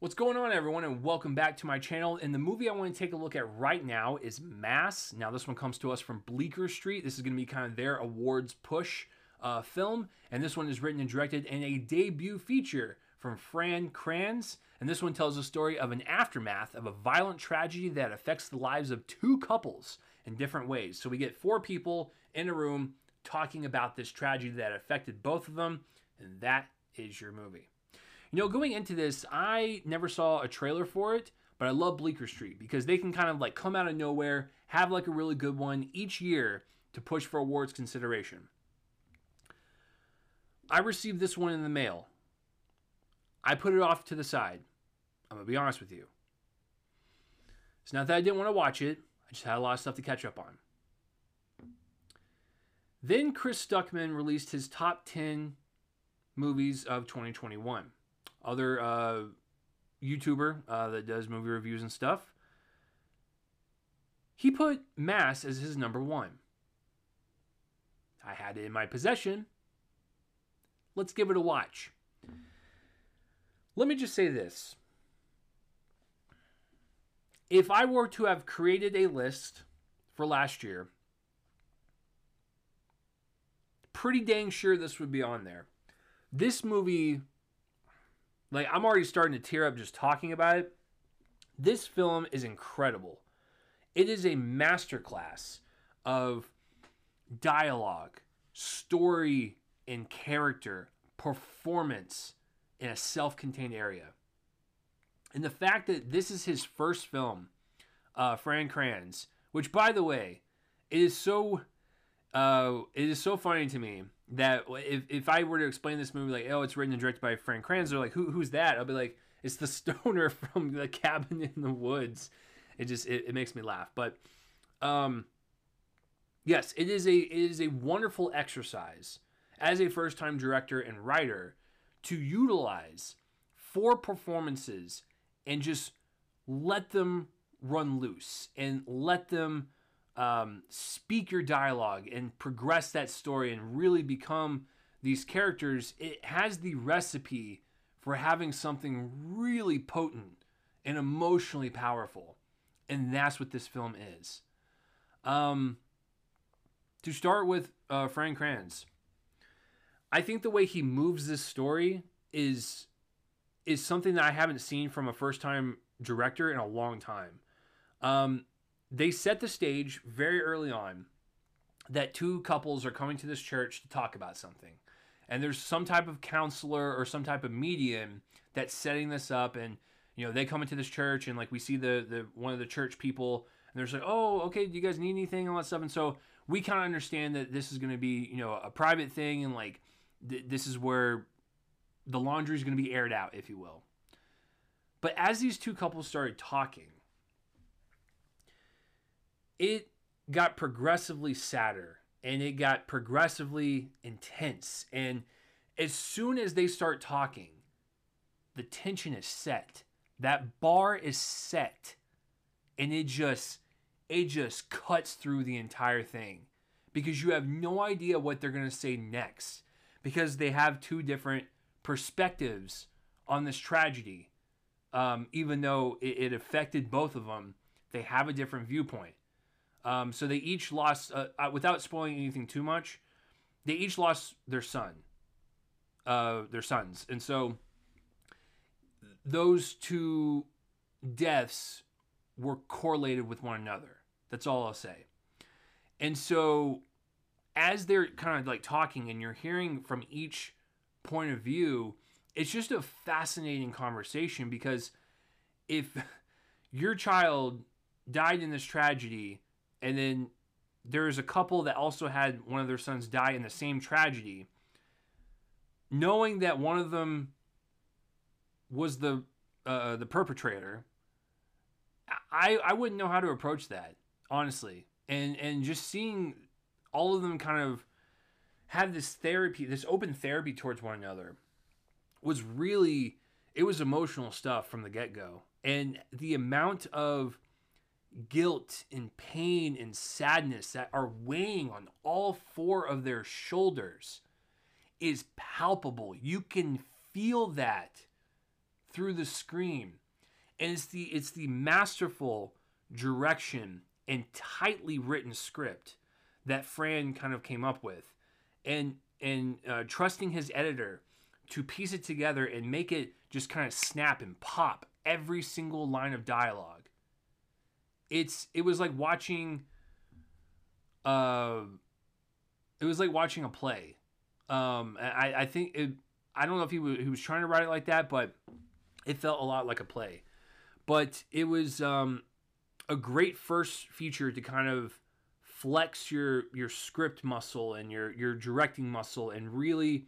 What's going on, everyone, and welcome back to my channel. And the movie I want to take a look at right now is Mass. Now, this one comes to us from Bleecker Street. This is going to be kind of their awards push uh, film, and this one is written and directed in a debut feature from Fran Kranz. And this one tells the story of an aftermath of a violent tragedy that affects the lives of two couples in different ways. So we get four people in a room talking about this tragedy that affected both of them, and that is your movie. You know, going into this, I never saw a trailer for it, but I love Bleecker Street because they can kind of like come out of nowhere, have like a really good one each year to push for awards consideration. I received this one in the mail. I put it off to the side. I'm going to be honest with you. It's not that I didn't want to watch it, I just had a lot of stuff to catch up on. Then Chris Stuckman released his top 10 movies of 2021 other uh, YouTuber uh, that does movie reviews and stuff. He put Mass as his number one. I had it in my possession. Let's give it a watch. Let me just say this. If I were to have created a list for last year, pretty dang sure this would be on there. This movie like I'm already starting to tear up just talking about it. This film is incredible. It is a masterclass of dialogue, story and character, performance in a self-contained area. And the fact that this is his first film, uh, Fran Kranz, which by the way, it is so uh, it is so funny to me that if, if I were to explain this movie like, oh, it's written and directed by Fran Kranz, they're like, Who, who's that? I'll be like, it's the stoner from the cabin in the woods. It just it, it makes me laugh. But um, yes, it is a it is a wonderful exercise as a first time director and writer to utilize four performances and just let them run loose and let them um, speak your dialogue and progress that story and really become these characters, it has the recipe for having something really potent and emotionally powerful. And that's what this film is. Um, to start with uh, Fran Kranz, I think the way he moves this story is is something that I haven't seen from a first time director in a long time. Um, they set the stage very early on that two couples are coming to this church to talk about something. And there's some type of counselor or some type of medium that's setting this up and you know, they come into this church and like we see the the one of the church people and they're like, "Oh, okay, do you guys need anything and all that stuff?" And so we kind of understand that this is going to be, you know, a private thing and like th- this is where the laundry is going to be aired out, if you will. But as these two couples started talking, it got progressively sadder and it got progressively intense. And as soon as they start talking, the tension is set. That bar is set. And it just it just cuts through the entire thing because you have no idea what they're going to say next because they have two different perspectives on this tragedy. Um, even though it, it affected both of them, they have a different viewpoint. Um, so they each lost, uh, uh, without spoiling anything too much, they each lost their son, uh, their sons, and so those two deaths were correlated with one another. That's all I'll say. And so as they're kind of like talking and you're hearing from each point of view, it's just a fascinating conversation because if your child died in this tragedy and then there's a couple that also had one of their sons die in the same tragedy. Knowing that one of them was the uh, the perpetrator, I I wouldn't know how to approach that honestly, and and just seeing all of them kind of had this therapy, this open therapy towards one another, was really it was emotional stuff from the get go, and the amount of guilt and pain and sadness that are weighing on all four of their shoulders is palpable. You can feel that through the screen. And it's the it's the masterful direction and tightly written script that Fran kind of came up with. And and uh, trusting his editor to piece it together and make it just kind of snap and pop every single line of dialogue. It's it was like watching uh it was like watching a play. Um I I think it I don't know if he was, he was trying to write it like that, but it felt a lot like a play. But it was um a great first feature to kind of flex your your script muscle and your your directing muscle and really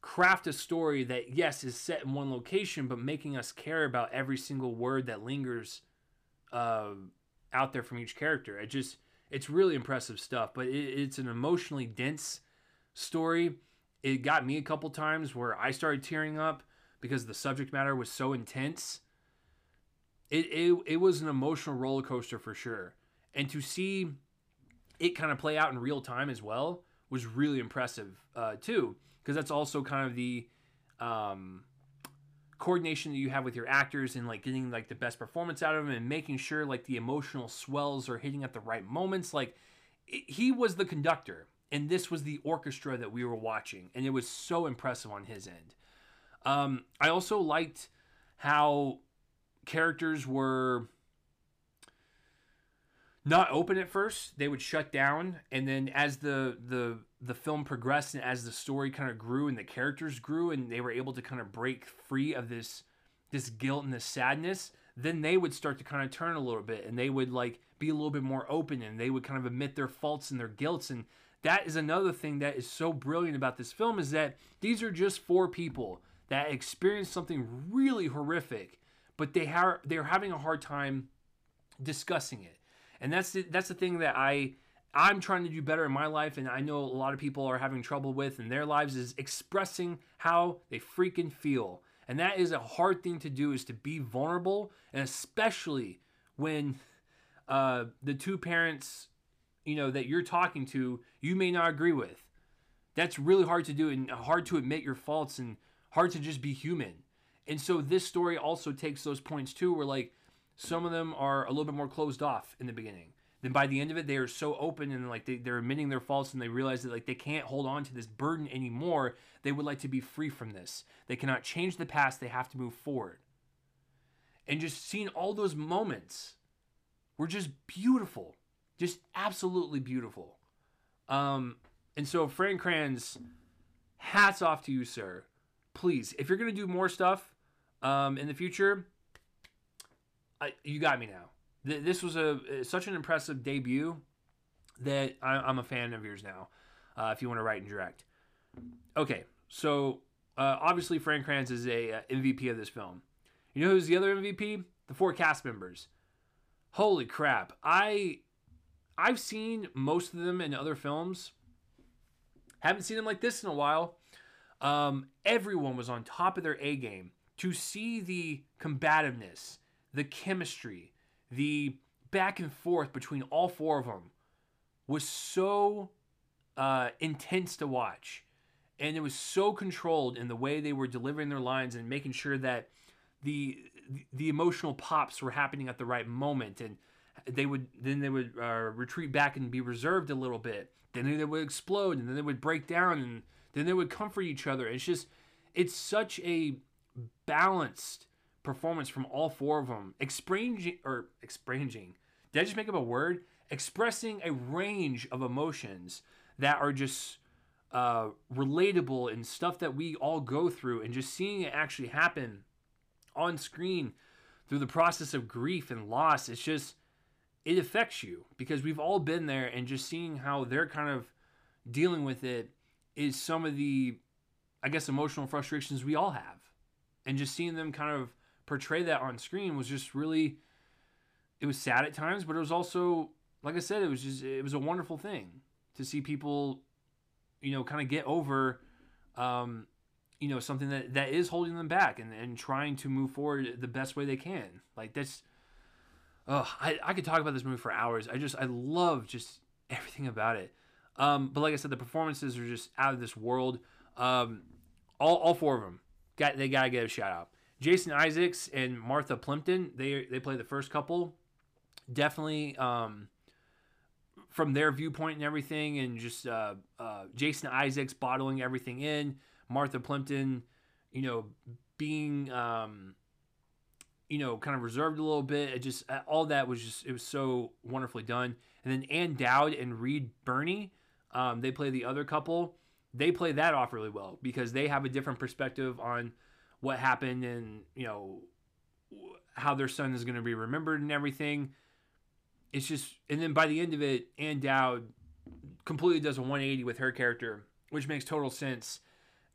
craft a story that yes is set in one location but making us care about every single word that lingers uh, out there from each character. It just it's really impressive stuff but it, it's an emotionally dense story. It got me a couple times where i started tearing up because the subject matter was so intense. It, it, it was an emotional roller coaster for sure. And to see it kind of play out in real time as well was really impressive uh, too because that's also kind of the um, coordination that you have with your actors and like getting like the best performance out of them and making sure like the emotional swells are hitting at the right moments. Like it, he was the conductor and this was the orchestra that we were watching and it was so impressive on his end. Um, i also liked how characters were not open at first they would shut down and then as the the the film progressed and as the story kind of grew and the characters grew and they were able to kind of break free of this this guilt and this sadness then they would start to kind of turn a little bit and they would like be a little bit more open and they would kind of admit their faults and their guilts. And that is another thing that is so brilliant about this film is that these are just four people that experienced something really horrific but they are they're having a hard time discussing it and that's the, that's the thing that I I'm trying to do better in my life, and I know a lot of people are having trouble with in their lives is expressing how they freaking feel. And that is a hard thing to do is to be vulnerable, and especially when uh, the two parents, you know, that you're talking to, you may not agree with. That's really hard to do and hard to admit your faults and hard to just be human. And so this story also takes those points too, where like some of them are a little bit more closed off in the beginning. Then by the end of it they are so open and like they, they're admitting their faults and they realize that like they can't hold on to this burden anymore. They would like to be free from this. They cannot change the past. They have to move forward. And just seeing all those moments were just beautiful. Just absolutely beautiful. Um and so Fran Kranz hats off to you sir. Please if you're gonna do more stuff um in the future I, you got me now th- this was a such an impressive debut that I, am a fan of yours now. Uh, if you want to write and direct, okay. So uh, obviously, Fran Kranz is a, a uh, MVP of this film. You know who's the other MVP? The four cast members. Holy crap! I I've seen most of them in other films. Haven't seen them like this in a while. Um, everyone was on top of their A game. To see the combativeness, the chemistry, the back and forth between all four of them was so uh, intense to watch. And it was so controlled in the way they were delivering their lines and making sure that the the emotional pops were happening at the right moment. And they would then they would uh, retreat back and be reserved a little bit. Then they would explode and then they would break down and then they would comfort each other. It's just it's such a balanced performance from all four of them, expressing or expressing. Did I just make up a word? Expressing a range of emotions that are just uh, relatable and stuff that we all go through, and just seeing it actually happen on screen through the process of grief and loss. It's just it affects you because we've all been there, and just seeing how they're kind of dealing with it is some of the, I guess, emotional frustrations we all have, and just seeing them kind of portray that on screen was just really it was sad at times, but it was also like I said, it was just it was a wonderful thing to see people, you know, kind of get over um, you know, something that, that is holding them back and, and trying to move forward the best way they can. Like that's oh, I, I could talk about this movie for hours. I just I love just everything about it. Um, but like I said, the performances are just out of this world. Um, all, all four of them got they gotta get a shout out. Jason Isaacs and Martha Plimpton they they play the first couple. Definitely um, from their viewpoint and everything, and just uh, uh, Jason Isaacs bottling everything in. Martha Plimpton, you know, being um, you know, kind of reserved a little bit. It just uh, all that was just it was so wonderfully done. And then Ann Dowd and Reed Birney, um, they play the other couple. They play that off really well because they have a different perspective on what happened and you know how their son is going to be remembered and everything. It's just, and then by the end of it, Ann Dowd completely does a 180 with her character, which makes total sense.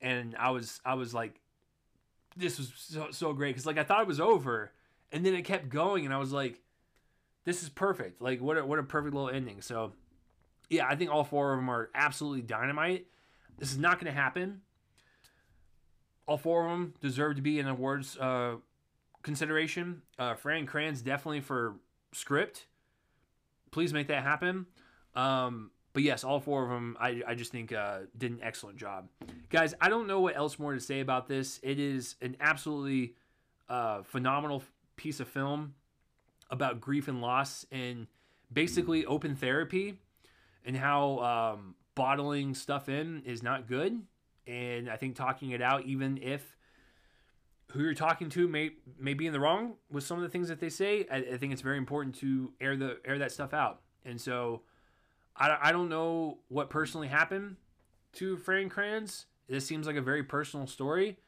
And I was, I was like, this was so, so great because like I thought it was over, and then it kept going, and I was like, this is perfect. Like what a, what a perfect little ending. So yeah, I think all four of them are absolutely dynamite. This is not going to happen. All four of them deserve to be in awards uh, consideration. Uh, Fran Kranz definitely for script. Please make that happen. Um, but yes, all four of them, I, I just think uh, did an excellent job. Guys, I don't know what else more to say about this. It is an absolutely uh, phenomenal piece of film about grief and loss and basically open therapy and how um, bottling stuff in is not good. And I think talking it out, even if who you're talking to may may be in the wrong with some of the things that they say, I, I think it's very important to air the air that stuff out. And so I, I don't know what personally happened to Fran Kranz. This seems like a very personal story.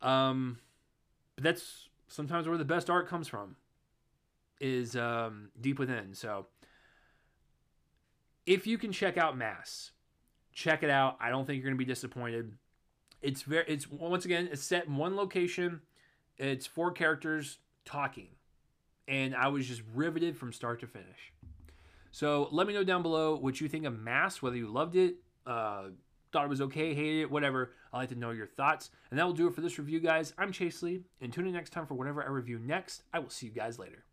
Um, but that's sometimes where the best art comes from, is um, deep within. So if you can check out Mass, check it out. I don't think you're going to be disappointed. It's very, it's once again, it's set in one location. It's four characters talking, and I was just riveted from start to finish. So let me know down below what you think of Mass, whether you loved it, uh, thought it was okay, hated it, whatever. I'd like to know your thoughts. And that will do it for this review, guys. I'm Chase Lee, and tune in next time for whatever I review next. I will see you guys later.